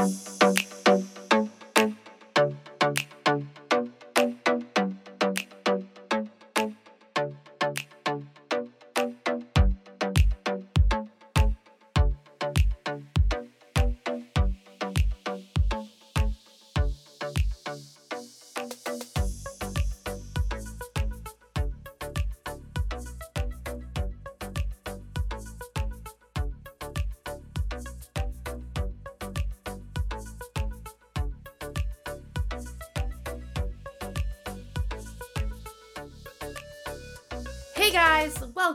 Hey guys,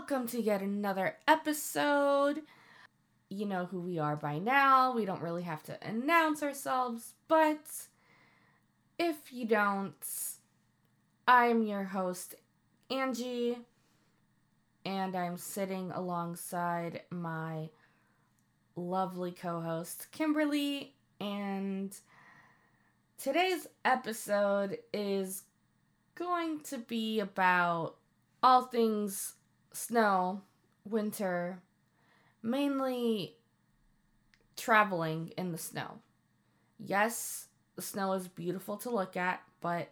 welcome to yet another episode. You know who we are by now. We don't really have to announce ourselves, but if you don't, I'm your host, Angie, and I'm sitting alongside my lovely co host, Kimberly. And today's episode is going to be about all things snow, winter, mainly traveling in the snow. Yes, the snow is beautiful to look at, but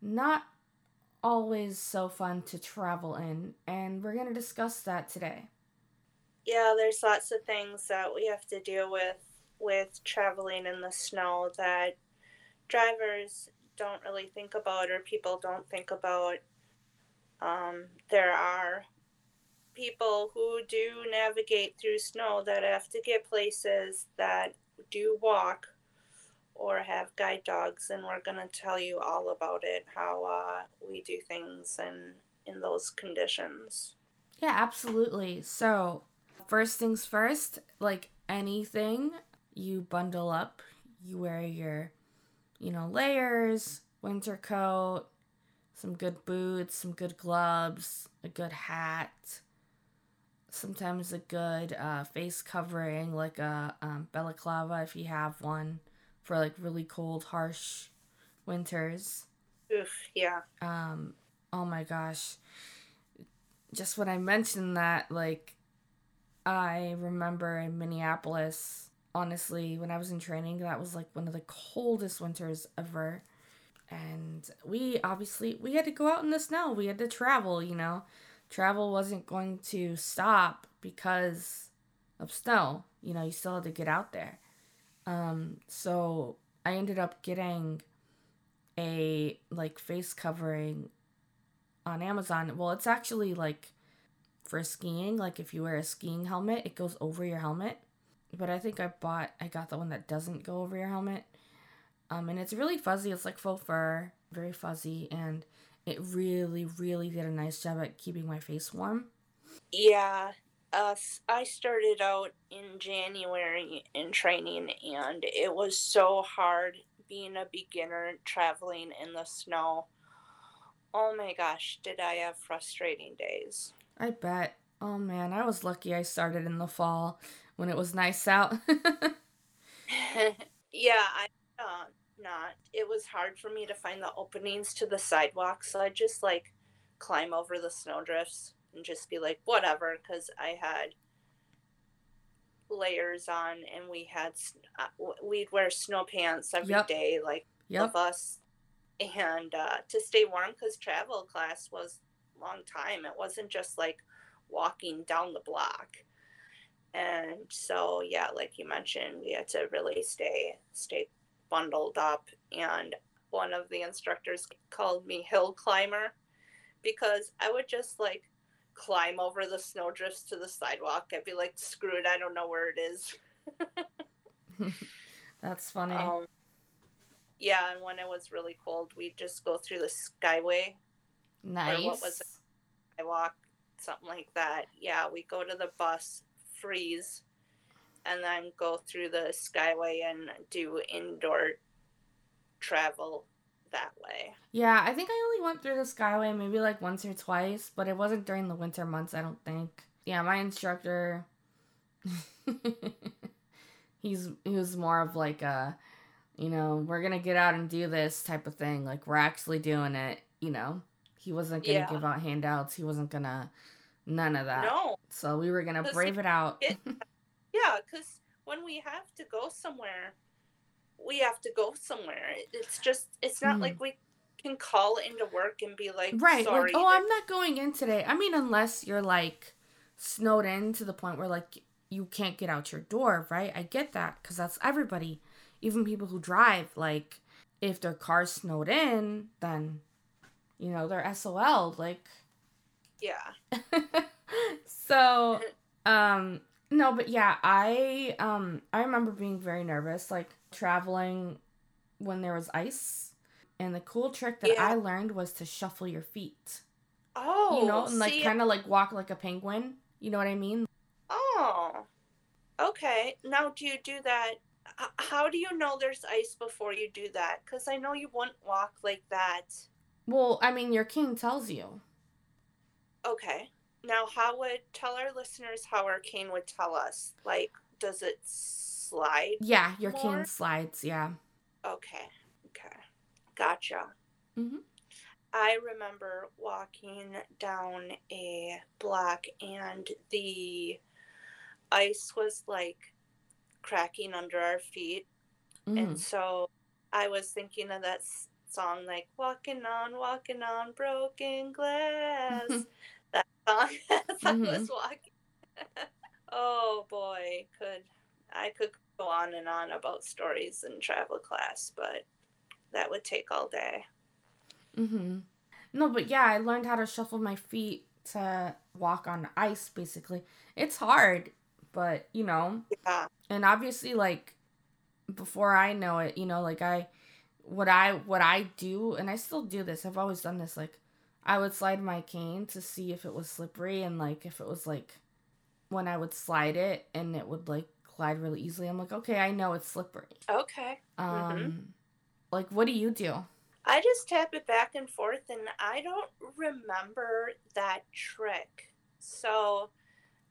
not always so fun to travel in, and we're going to discuss that today. Yeah, there's lots of things that we have to deal with with traveling in the snow that drivers don't really think about or people don't think about um, there are people who do navigate through snow that have to get places that do walk or have guide dogs, and we're going to tell you all about it, how uh, we do things in, in those conditions. Yeah, absolutely. So, first things first, like anything, you bundle up, you wear your, you know, layers, winter coat, some good boots, some good gloves, a good hat, sometimes a good uh, face covering, like a um, balaclava if you have one, for like really cold, harsh winters. Oof, yeah. Um, oh my gosh. Just when I mentioned that, like, I remember in Minneapolis, honestly, when I was in training, that was like one of the coldest winters ever and we obviously we had to go out in the snow we had to travel you know travel wasn't going to stop because of snow. You know you still had to get out there. Um so i ended up getting a like face covering on amazon. Well it's actually like for skiing like if you wear a skiing helmet it goes over your helmet. But i think i bought i got the one that doesn't go over your helmet. Um, and it's really fuzzy. It's like faux fur, very fuzzy, and it really, really did a nice job at keeping my face warm. Yeah, uh, I started out in January in training, and it was so hard being a beginner traveling in the snow. Oh my gosh, did I have frustrating days? I bet. Oh man, I was lucky I started in the fall when it was nice out. yeah, I uh, not. It was hard for me to find the openings to the sidewalk, so I just like climb over the snowdrifts and just be like, whatever, because I had layers on and we had uh, we'd wear snow pants every yep. day, like yep. of us and uh, to stay warm because travel class was long time it wasn't just like walking down the block and so yeah like you mentioned we had to really stay stay bundled up and one of the instructors called me hill climber because I would just like climb over the snowdrifts to the sidewalk. I'd be like, screw it, I don't know where it is. That's funny. Um, yeah, and when it was really cold, we'd just go through the skyway. Nice. Or what was it? Skywalk, something like that. Yeah, we go to the bus, freeze, and then go through the skyway and do indoor travel that way. Yeah, I think I only went through the skyway maybe like once or twice, but it wasn't during the winter months, I don't think. Yeah, my instructor he's he was more of like a you know, we're going to get out and do this type of thing. Like we're actually doing it, you know. He wasn't going to yeah. give out handouts. He wasn't going to none of that. No. So we were going to brave it out. Yeah, because when we have to go somewhere, we have to go somewhere. It's just it's not mm. like we can call into work and be like, right, like, oh, I'm not going in today. I mean, unless you're like snowed in to the point where like you can't get out your door, right? I get that because that's everybody, even people who drive. Like, if their car's snowed in, then you know they're SOL. Like, yeah. so, um, no, but yeah, I um I remember being very nervous, like traveling when there was ice and the cool trick that yeah. I learned was to shuffle your feet. Oh, you know, and like kind of like walk like a penguin. You know what I mean? Oh, okay. Now, do you do that? How do you know there's ice before you do that? Because I know you wouldn't walk like that. Well, I mean, your king tells you. Okay. Now, how would tell our listeners how our cane would tell us? Like, does it slide? Yeah, your more? cane slides. Yeah. Okay. Okay. Gotcha. Mm-hmm. I remember walking down a block and the ice was like cracking under our feet. Mm. And so I was thinking of that song, like walking on, walking on broken glass. song as mm-hmm. I was mm-hmm. walking. oh boy, could I could go on and on about stories in travel class, but that would take all day. Mhm. No, but yeah, I learned how to shuffle my feet to walk on ice basically. It's hard, but you know. Yeah. And obviously like before I know it, you know, like I what I what I do and I still do this. I've always done this like I would slide my cane to see if it was slippery and like if it was like when I would slide it and it would like glide really easily. I'm like, okay, I know it's slippery. Okay. Um mm-hmm. Like, what do you do? I just tap it back and forth, and I don't remember that trick. So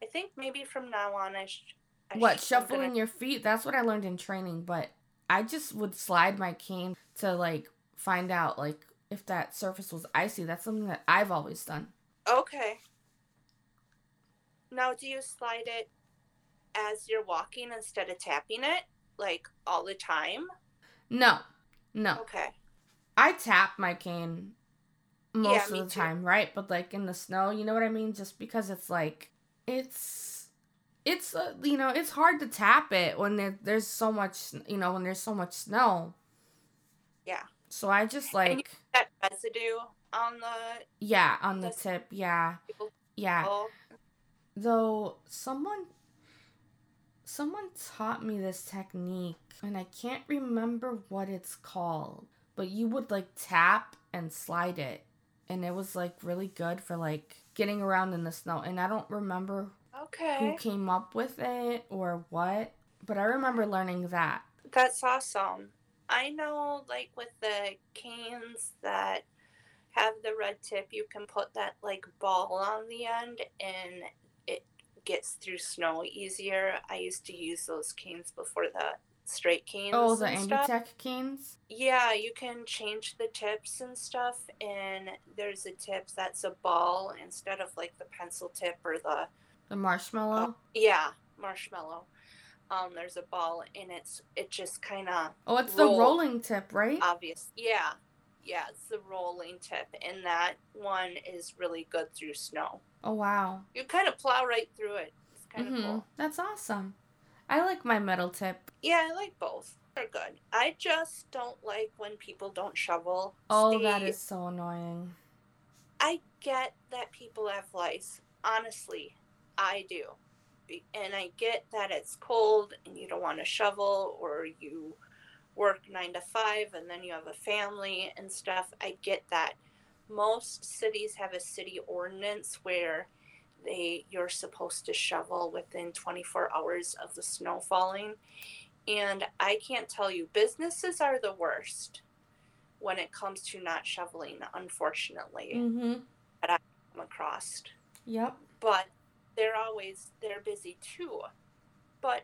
I think maybe from now on, I, sh- I what shuffling gonna... your feet? That's what I learned in training. But I just would slide my cane to like find out like if that surface was icy. That's something that I've always done. Okay. Now, do you slide it as you're walking instead of tapping it like all the time? No, no. Okay. I tap my cane most yeah, of the too. time, right? But like in the snow, you know what I mean? Just because it's like it's it's uh, you know it's hard to tap it when there, there's so much you know when there's so much snow. Yeah. So I just like that residue on the yeah on the, the tip yeah yeah. Oh. Though someone someone taught me this technique and I can't remember what it's called, but you would like tap and slide it, and it was like really good for like getting around in the snow. And I don't remember okay who came up with it or what, but I remember learning that. That's awesome. I know, like with the canes that have the red tip, you can put that like ball on the end, and it gets through snow easier. I used to use those canes before the straight canes. Oh, the Ambutech canes? Yeah, you can change the tips and stuff. And there's a tip that's a ball instead of like the pencil tip or the. The marshmallow? Uh, yeah, marshmallow. Um, there's a ball and it's it just kind of. Oh, it's the rolling tip, right? Obvious. Yeah, yeah, it's the rolling tip, and that one is really good through snow. Oh wow! You kind of plow right through it. It's kind of mm-hmm. cool. That's awesome. I like my metal tip. Yeah, I like both. They're good. I just don't like when people don't shovel. Oh, Steve, that is so annoying. I get that people have lice. Honestly, I do. And I get that it's cold and you don't want to shovel or you work nine to five and then you have a family and stuff. I get that. Most cities have a city ordinance where they you're supposed to shovel within 24 hours of the snow falling and i can't tell you businesses are the worst when it comes to not shoveling unfortunately mm-hmm. that I've come across yep but they're always they're busy too. But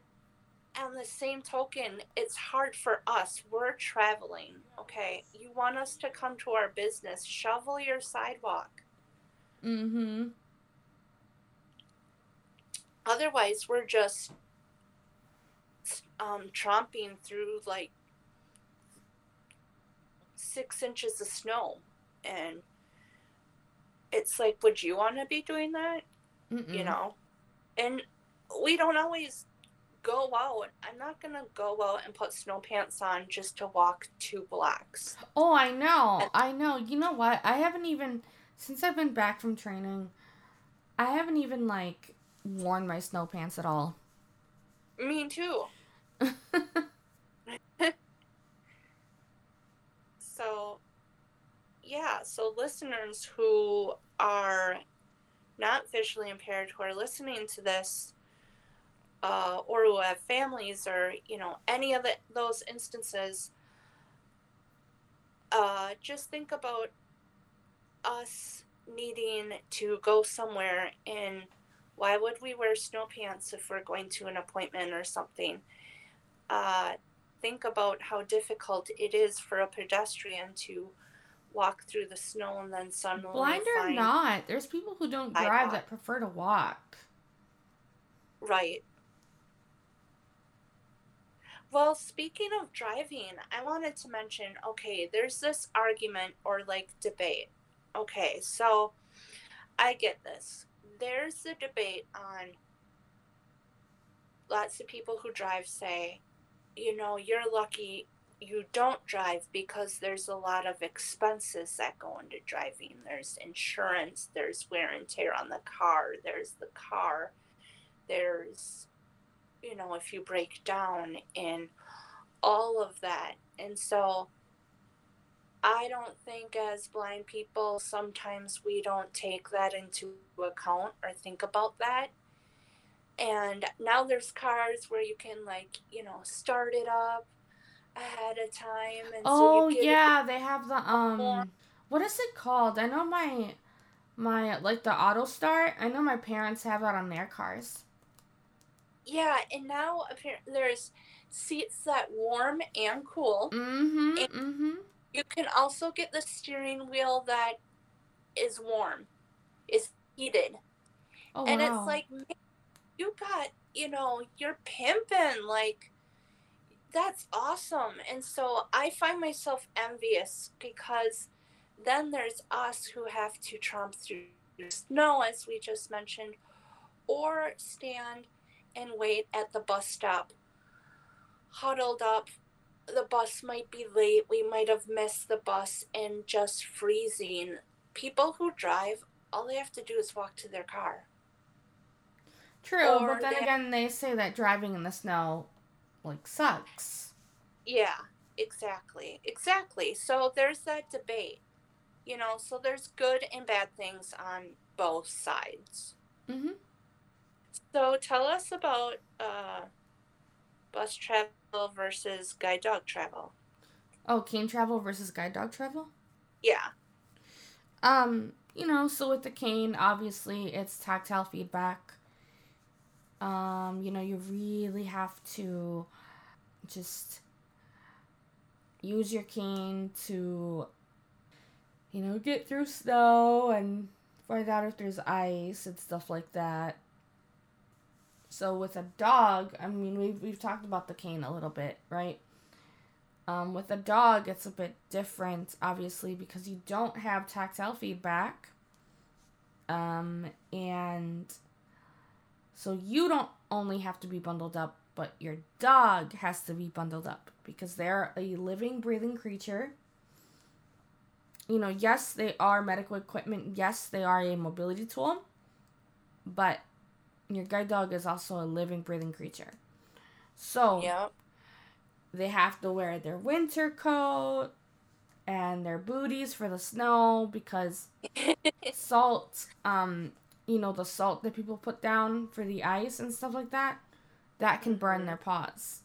on the same token it's hard for us. We're traveling okay? You want us to come to our business. Shovel your sidewalk. Mm-hmm. Otherwise we're just um, tromping through like six inches of snow. And it's like, would you want to be doing that? Mm-mm. You know? And we don't always go out. I'm not gonna go out and put snow pants on just to walk two blocks. Oh, I know. And- I know. You know what? I haven't even since I've been back from training. I haven't even like worn my snow pants at all. Me too. so, yeah. So listeners who are not visually impaired who are listening to this uh, or who have families or you know any of the, those instances uh, just think about us needing to go somewhere and why would we wear snow pants if we're going to an appointment or something? Uh, think about how difficult it is for a pedestrian to walk through the snow and then suddenly blind or not there's people who don't drive that prefer to walk. Right. Well speaking of driving i wanted to mention okay there's this argument or like debate. Okay so i get this. There's the debate on lots of people who drive say you know you're lucky you don't drive because there's a lot of expenses that go into driving. There's insurance, there's wear and tear on the car, there's the car, there's, you know, if you break down in all of that. And so I don't think as blind people, sometimes we don't take that into account or think about that. And now there's cars where you can, like, you know, start it up ahead of time. And oh so yeah, they have the um, what is it called? I know my my like the auto start. I know my parents have that on their cars. Yeah, and now apparently there's seats that warm and cool. Mm-hmm. And mm-hmm. You can also get the steering wheel that is warm, is heated. Oh, and wow. it's like you got, you know, you're pimping like that's awesome. And so I find myself envious because then there's us who have to tromp through snow, as we just mentioned, or stand and wait at the bus stop, huddled up. The bus might be late. We might have missed the bus and just freezing. People who drive, all they have to do is walk to their car. True, or but then they again, they say that driving in the snow like sucks. Yeah, exactly. Exactly. So there's that debate. You know, so there's good and bad things on both sides. Mhm. So tell us about uh bus travel versus guide dog travel. Oh, cane travel versus guide dog travel? Yeah. Um, you know, so with the cane, obviously it's tactile feedback. Um, you know, you really have to just use your cane to, you know, get through snow and find out if there's ice and stuff like that. So with a dog, I mean, we've, we've talked about the cane a little bit, right? Um, with a dog, it's a bit different, obviously, because you don't have tactile feedback. Um, and so you don't only have to be bundled up, but your dog has to be bundled up because they're a living, breathing creature. You know, yes, they are medical equipment. Yes, they are a mobility tool. But your guide dog is also a living, breathing creature. So, yep. they have to wear their winter coat and their booties for the snow because salt, um, you know, the salt that people put down for the ice and stuff like that that can burn mm-hmm. their paws.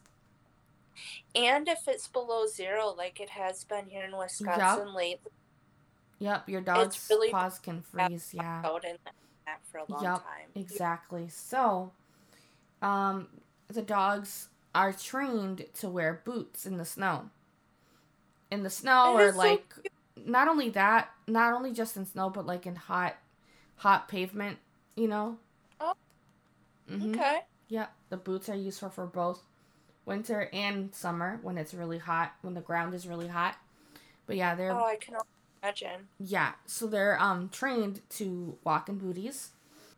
And if it's below zero, like it has been here in Wisconsin yep. lately. Yep, your dog's really paws can freeze. Yeah. Out in that for a long yep, time. Exactly. So, um, the dogs are trained to wear boots in the snow. In the snow, or like, so not only that, not only just in snow, but like in hot, hot pavement. You know. Oh. Mm-hmm. Okay. Yeah, the boots are useful for both winter and summer when it's really hot, when the ground is really hot. But yeah, they're. Oh, I can imagine. Yeah, so they're um trained to walk in booties.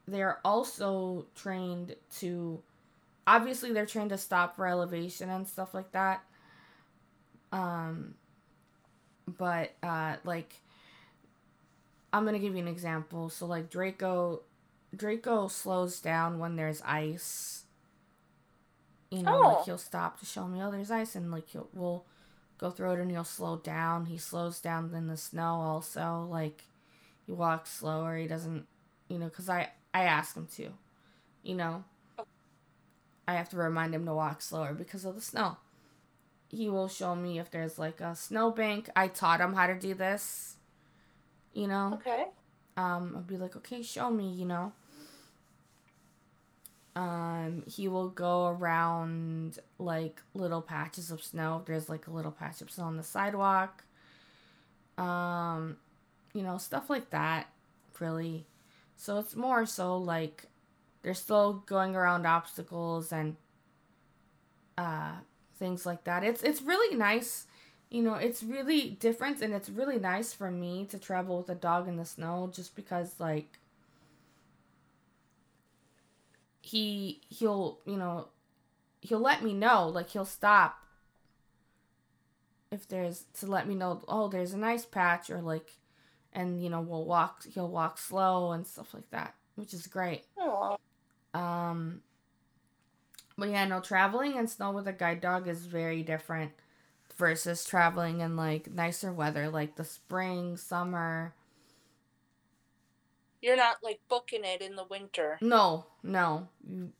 They're also trained to, obviously, they're trained to stop for elevation and stuff like that. Um, but uh, like, I'm gonna give you an example. So like Draco, Draco slows down when there's ice. You know, oh. like he'll stop to show me, oh, there's ice, and like he'll we'll go through it, and he'll slow down. He slows down in the snow also. Like he walks slower. He doesn't, you know, because I I ask him to, you know. Oh. I have to remind him to walk slower because of the snow. He will show me if there's like a snowbank. I taught him how to do this. You know. Okay. Um, I'll be like, okay, show me. You know. Um, he will go around like little patches of snow. There's like a little patch of snow on the sidewalk. Um, you know, stuff like that. Really. So it's more so like they're still going around obstacles and uh things like that. It's it's really nice. You know, it's really different and it's really nice for me to travel with a dog in the snow just because like he he'll you know he'll let me know like he'll stop if there's to let me know oh there's a nice patch or like and you know we'll walk he'll walk slow and stuff like that which is great Aww. um but yeah no traveling in snow with a guide dog is very different versus traveling in like nicer weather like the spring summer you're not like booking it in the winter. No, no,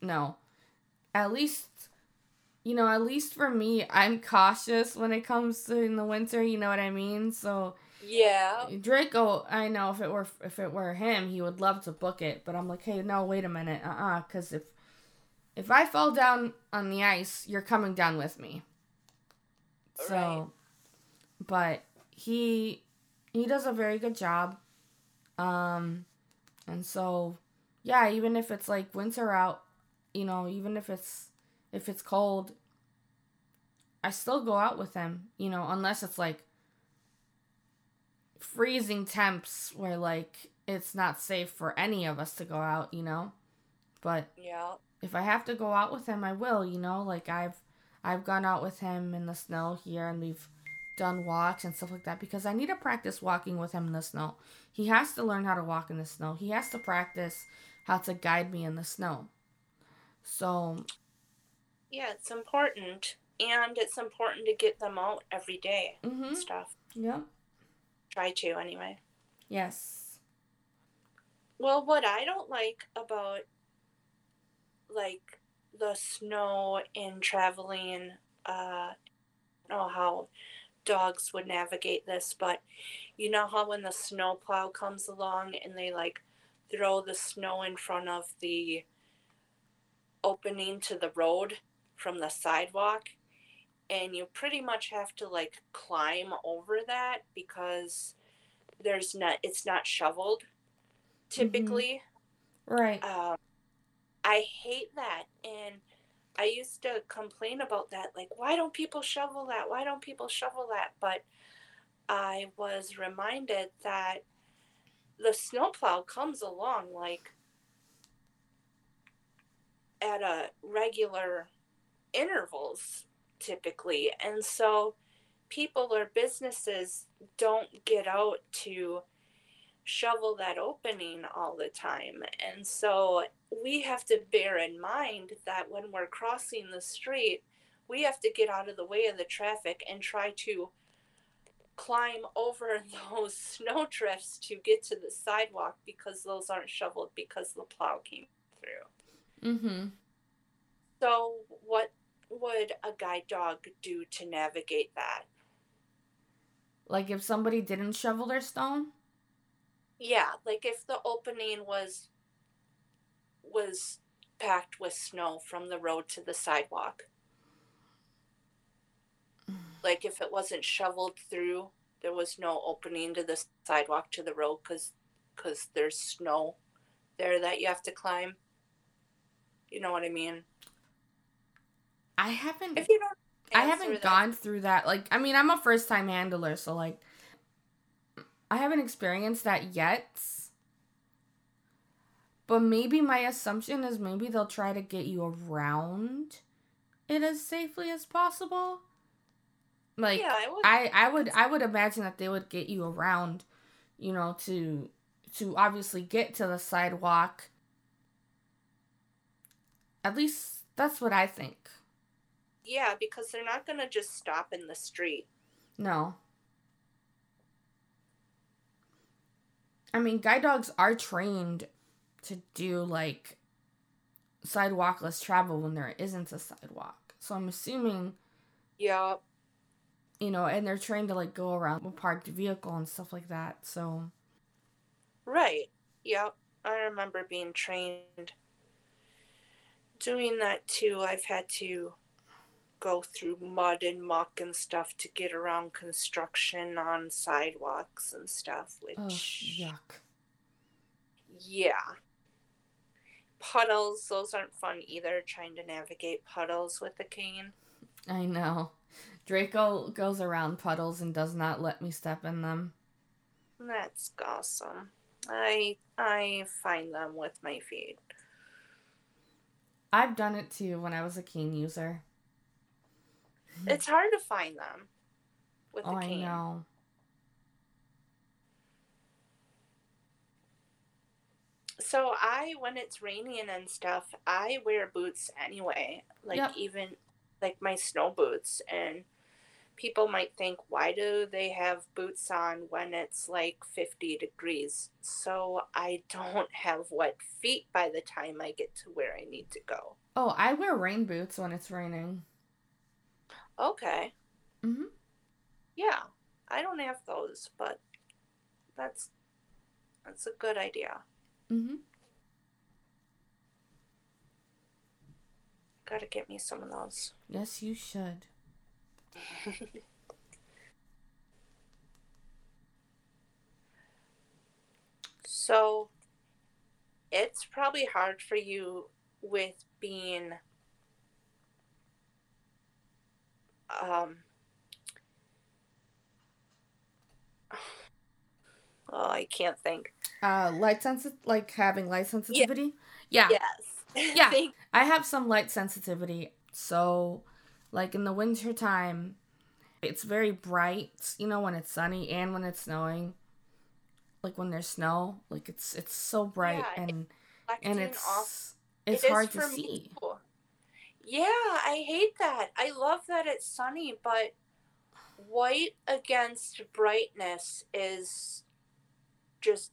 no. At least, you know, at least for me, I'm cautious when it comes to in the winter. You know what I mean? So yeah, Draco. I know if it were if it were him, he would love to book it. But I'm like, hey, no, wait a minute, uh, uh-uh, uh because if if I fall down on the ice, you're coming down with me. So, right. but he he does a very good job. Um, and so, yeah, even if it's like winter out, you know, even if it's if it's cold, I still go out with him, you know, unless it's like freezing temps where like it's not safe for any of us to go out, you know. But yeah. If I have to go out with him, I will, you know, like I've I've gone out with him in the snow here and we've done walks and stuff like that because I need to practice walking with him in the snow. He has to learn how to walk in the snow. He has to practice how to guide me in the snow. So, yeah, it's important, and it's important to get them out every day mm-hmm. stuff. Yeah. Try to anyway. Yes. Well, what I don't like about like the snow and traveling, uh, know how dogs would navigate this, but you know how when the snowplow comes along and they like throw the snow in front of the opening to the road from the sidewalk and you pretty much have to like climb over that because there's not it's not shoveled mm-hmm. typically mm-hmm. right um, i hate that and I used to complain about that. Like, why don't people shovel that? Why don't people shovel that? But I was reminded that the snowplow comes along like at a regular intervals typically. And so people or businesses don't get out to shovel that opening all the time. And so we have to bear in mind that when we're crossing the street, we have to get out of the way of the traffic and try to climb over those snow drifts to get to the sidewalk because those aren't shoveled because the plow came through. Mm-hmm. So what would a guide dog do to navigate that? Like if somebody didn't shovel their stone? Yeah, like if the opening was was packed with snow from the road to the sidewalk. Like if it wasn't shoveled through, there was no opening to the sidewalk to the road cuz cuz there's snow there that you have to climb. You know what I mean? I haven't If you don't I haven't gone through that. Like I mean, I'm a first time handler, so like I haven't experienced that yet. But maybe my assumption is maybe they'll try to get you around it as safely as possible. Like yeah, I, would, I I would I would imagine that they would get you around, you know, to to obviously get to the sidewalk. At least that's what I think. Yeah, because they're not going to just stop in the street. No. I mean, guide dogs are trained to do like sidewalkless travel when there isn't a sidewalk. So I'm assuming. Yeah. You know, and they're trained to like go around a parked vehicle and stuff like that. So. Right. Yep. I remember being trained doing that too. I've had to go through mud and muck and stuff to get around construction on sidewalks and stuff, oh, which. Oh, yuck. Yeah puddles, those aren't fun either, trying to navigate puddles with a cane. I know. Draco goes around puddles and does not let me step in them. That's awesome. I I find them with my feet. I've done it too when I was a cane user. Mm-hmm. It's hard to find them with oh, a cane. I know. So I, when it's raining and stuff, I wear boots anyway. Like yep. even like my snow boots and people might think why do they have boots on when it's like 50 degrees so i don't have wet feet by the time i get to where i need to go oh i wear rain boots when it's raining okay mhm yeah i don't have those but that's that's a good idea Mhm. Gotta get me some of those. Yes, you should. so, it's probably hard for you with being um oh, I can't think. Uh, light sensitive, like having light sensitivity. Yeah. yeah. Yes. yeah. I have some light sensitivity, so like in the winter time, it's very bright. You know when it's sunny and when it's snowing. Like when there's snow, like it's it's so bright yeah, and and it's off. it's it hard to see. Yeah, I hate that. I love that it's sunny, but white against brightness is just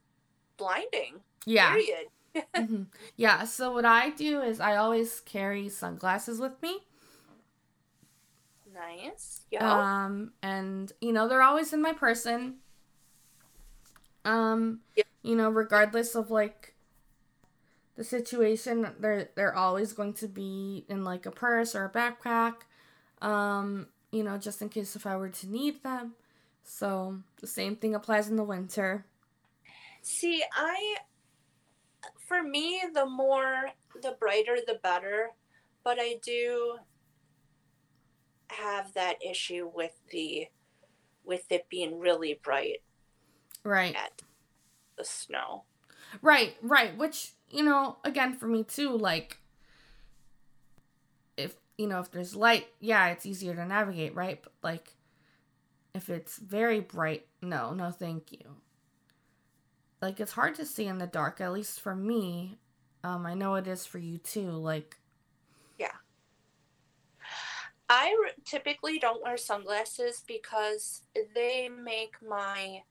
blinding. Yeah. Period. mm-hmm. Yeah. So what I do is I always carry sunglasses with me. Nice. Yeah. Um, and you know they're always in my person. Um, yep. you know, regardless of like the situation, they're they're always going to be in like a purse or a backpack. Um, you know, just in case if I were to need them. So the same thing applies in the winter. See, I for me the more the brighter the better, but I do have that issue with the with it being really bright. Right. At the snow. Right, right, which, you know, again for me too like if you know, if there's light, yeah, it's easier to navigate, right? But like if it's very bright, no, no thank you. Like it's hard to see in the dark at least for me. Um i know it is for you too like yeah. I typically don't wear sunglasses because they make my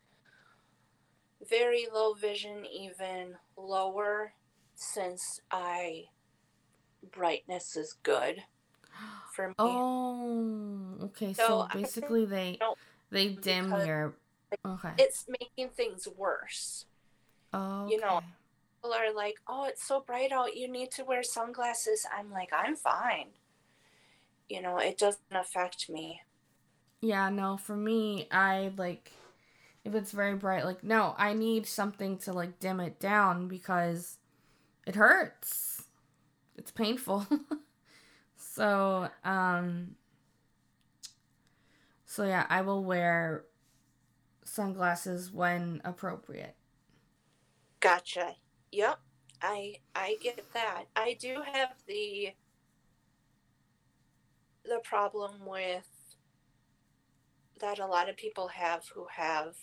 very low vision even lower since i brightness is good for me oh okay so, so basically they they dim your okay it's making things worse Oh, okay. you know, people are like, "Oh, it's so bright out. You need to wear sunglasses." I'm like, "I'm fine." You know, it doesn't affect me. Yeah, no, for me, I like if it's very bright, like no, I need something to like dim it down because it hurts. It's painful. so, um so yeah, I will wear sunglasses when appropriate. Gotcha. Yep. I I get that. I do have the the problem with that a lot of people have who have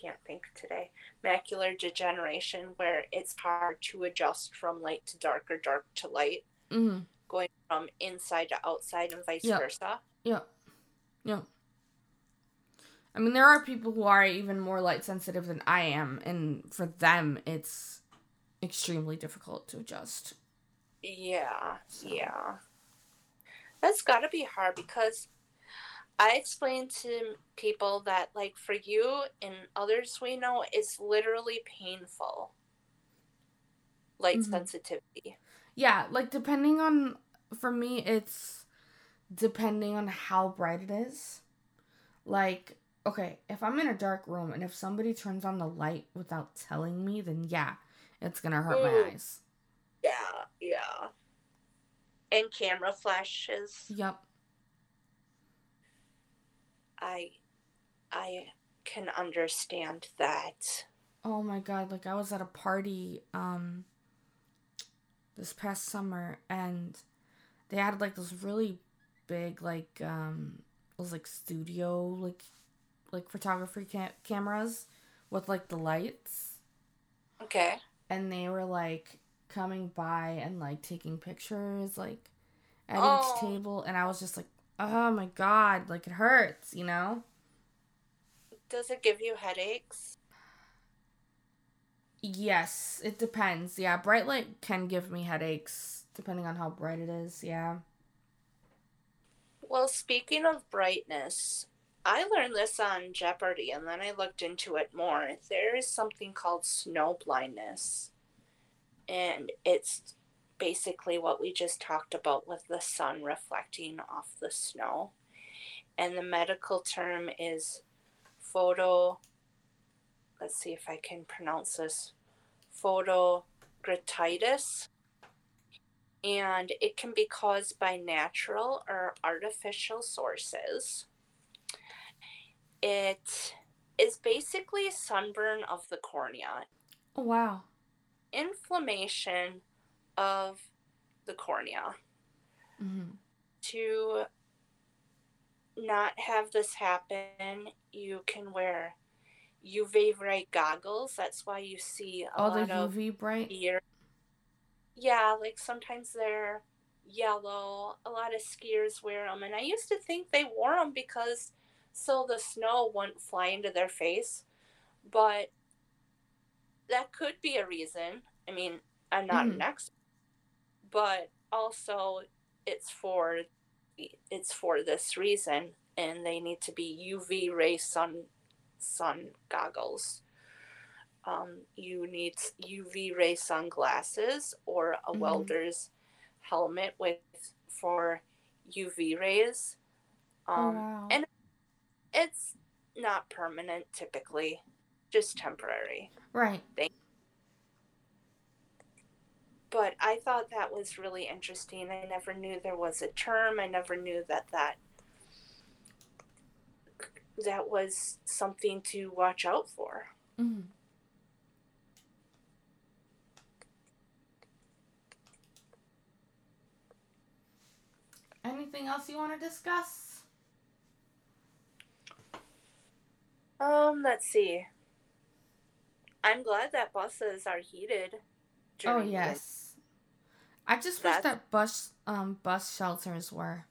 can't think today. Macular degeneration where it's hard to adjust from light to dark or dark to light. Mm-hmm. going from inside to outside and vice yep. versa. Yeah. Yeah. I mean there are people who are even more light sensitive than I am and for them it's extremely difficult to adjust. Yeah. So. yeah. That's got to be hard because I explain to people that, like, for you and others we know, it's literally painful. Light mm-hmm. sensitivity. Yeah, like, depending on, for me, it's depending on how bright it is. Like, okay, if I'm in a dark room and if somebody turns on the light without telling me, then yeah, it's gonna hurt Ooh. my eyes. Yeah, yeah. And camera flashes. Yep. I I can understand that. Oh my god, like I was at a party um this past summer and they had like this really big like um it was like studio like like photography cam- cameras with like the lights. Okay. And they were like coming by and like taking pictures like at oh. each table and I was just like oh my god, like it hurts, you know? Does it give you headaches? Yes, it depends. Yeah, bright light can give me headaches depending on how bright it is. Yeah. Well, speaking of brightness, I learned this on Jeopardy and then I looked into it more. There is something called snow blindness. And it's basically what we just talked about with the sun reflecting off the snow. And the medical term is photo, let's see if I can pronounce this, photogrammitis. And it can be caused by natural or artificial sources. It is basically sunburn of the cornea. Wow. Inflammation of the cornea. Mm-hmm. to not have this happen you can wear uv bright goggles. That's why you see a oh, lot the uv of bright? ear yeah like sometimes they're yellow. A lot of skiers wear them and i used to think they wore them because so the snow wouldn't fly into their face but that could be a reason. I mean i'm not mm. an expert but also it's for it's for this reason and they need to be uv ray sun sun goggles um, you need uv ray sunglasses or a mm-hmm. welder's helmet with for uv rays oh, um, oh, wow. and it's not permanent typically just temporary right they but I thought that was really interesting. I never knew there was a term. I never knew that that that was something to watch out for. Mm-hmm. Anything else you want to discuss? Um, let's see. I'm glad that buses are heated. Oh yes. I just wish that bus um bus shelters were.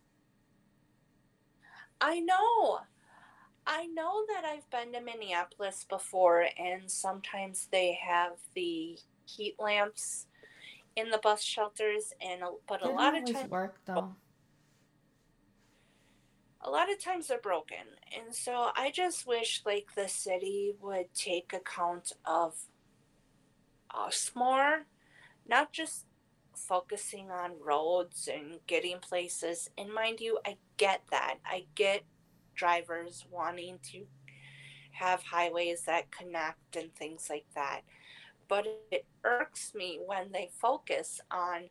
I know. I know that I've been to Minneapolis before and sometimes they have the heat lamps in the bus shelters and but a lot of times work though. A lot of times they're broken. And so I just wish like the city would take account of us more not just focusing on roads and getting places. And mind you, I get that. I get drivers wanting to have highways that connect and things like that. But it irks me when they focus on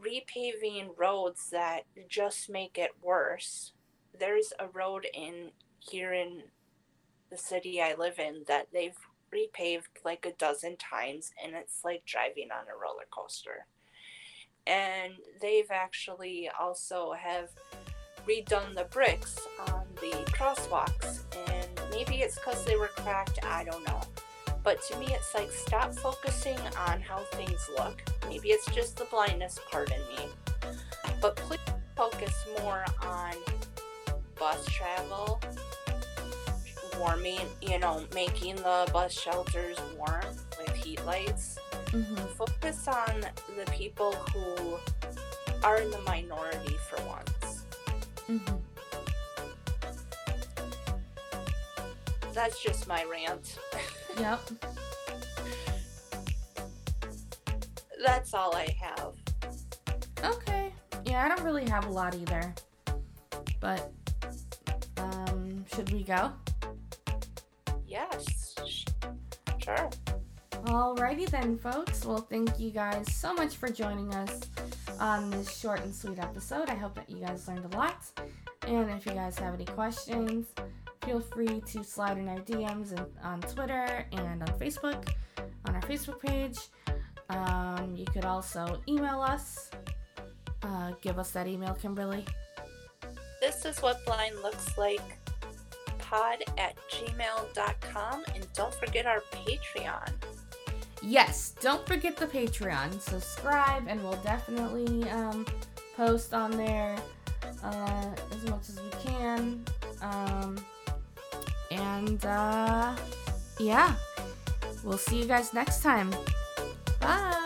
repaving roads that just make it worse. There's a road in here in the city I live in that they've repaved like a dozen times and it's like driving on a roller coaster. And they've actually also have redone the bricks on the crosswalks and maybe it's because they were cracked, I don't know. But to me, it's like stop focusing on how things look. Maybe it's just the blindness part in me. But please focus more on bus travel, warming, you know, making the bus shelters warm with heat lights. Mm-hmm. Focus on the people who are in the minority for once. Mm-hmm. That's just my rant. Yep. That's all I have. Okay. Yeah, I don't really have a lot either. But um should we go? Yes. Sure. Alrighty then, folks. Well, thank you guys so much for joining us on this short and sweet episode. I hope that you guys learned a lot. And if you guys have any questions, feel free to slide in our DMs and, on Twitter and on Facebook, on our Facebook page. Um, you could also email us. Uh, give us that email, Kimberly. This is what blind looks like pod at gmail.com and don't forget our Patreon. Yes, don't forget the Patreon. Subscribe and we'll definitely um, post on there uh, as much as we can. Um, and uh, yeah, we'll see you guys next time. Bye.